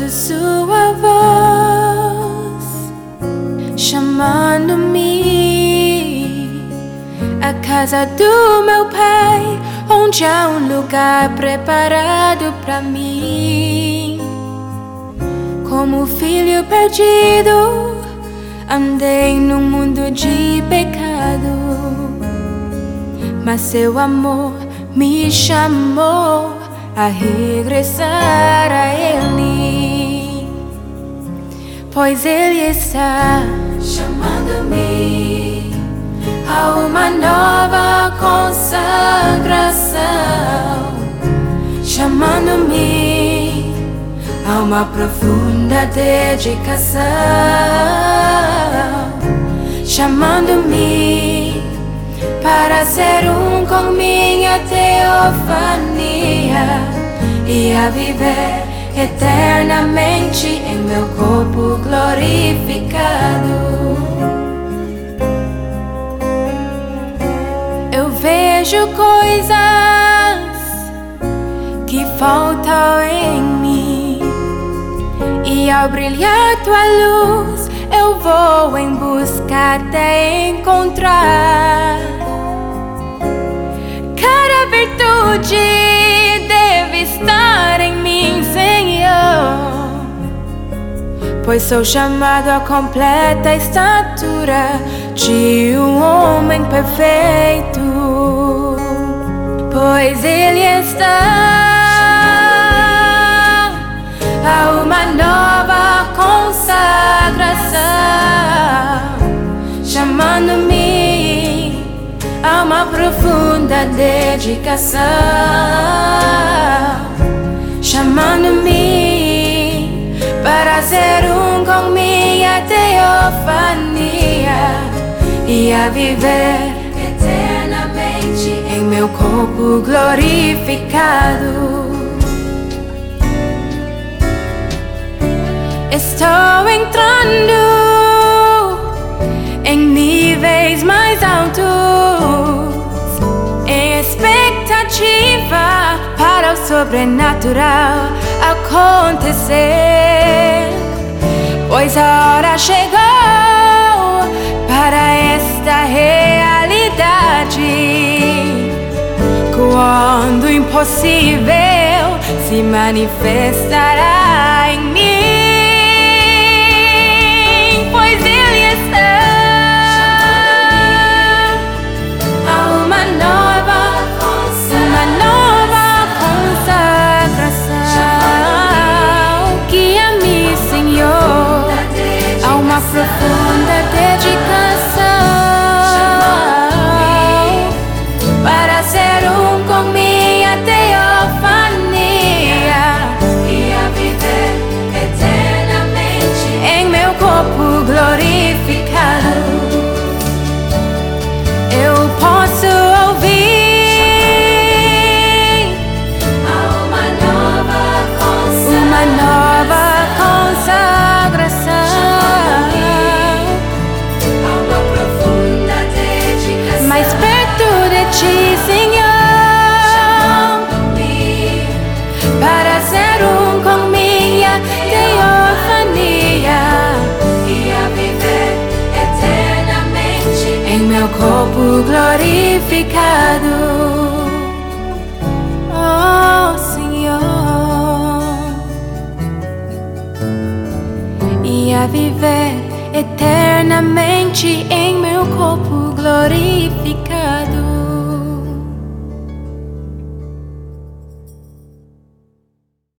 ouço sua voz chamando-me à casa do meu pai, onde há um lugar preparado para mim. Como filho perdido, andei no mundo de pecado, mas seu amor me chamou a regressar pois Ele está chamando-me a uma nova consagração, chamando-me a uma profunda dedicação, chamando-me para ser um com minha teofania e a viver eternamente em meu corpo glorificado. Eu vejo coisas que faltam em mim e ao brilhar tua luz eu vou em busca até encontrar cada virtude deve estar em mim, Senhor. Pois sou chamado a completa estatura de um homem perfeito. Pois Ele está a uma nova consagração, chamando-me a uma profunda dedicação, chamando-me para ser um com minha teofania e a viver eternamente em meu corpo glorificado. Estou entrando em níveis mais altos, em expectativa para o sobrenatural acontecer. Pois a hora chegou para esta realidade. Quando o impossível se manifestará em mim. Meu corpo glorificado. Oh Senhor, e a viver eternamente em meu corpo glorificado.